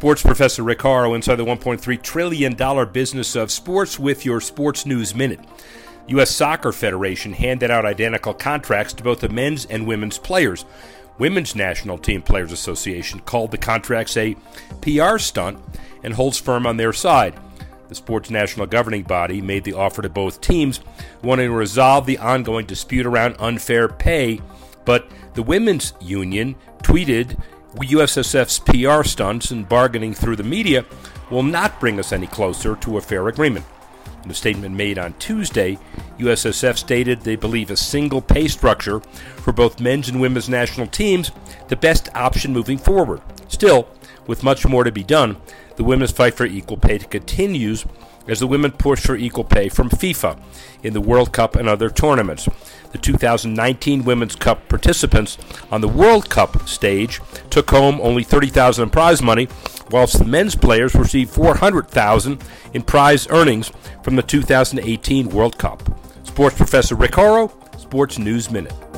Sports professor Rick Horrow inside the $1.3 trillion business of sports with your Sports News Minute. U.S. Soccer Federation handed out identical contracts to both the men's and women's players. Women's National Team Players Association called the contracts a PR stunt and holds firm on their side. The sport's national governing body made the offer to both teams, wanting to resolve the ongoing dispute around unfair pay, but the women's union tweeted USSF's PR stunts and bargaining through the media will not bring us any closer to a fair agreement. In a statement made on Tuesday, USSF stated they believe a single pay structure for both men's and women's national teams the best option moving forward. Still, with much more to be done, the women's fight for equal pay continues as the women push for equal pay from FIFA in the World Cup and other tournaments. The 2019 Women's Cup participants on the World Cup stage took home only 30,000 in prize money, whilst the men's players received 400,000 in prize earnings from the 2018 World Cup. Sports professor Rick Sports News Minute.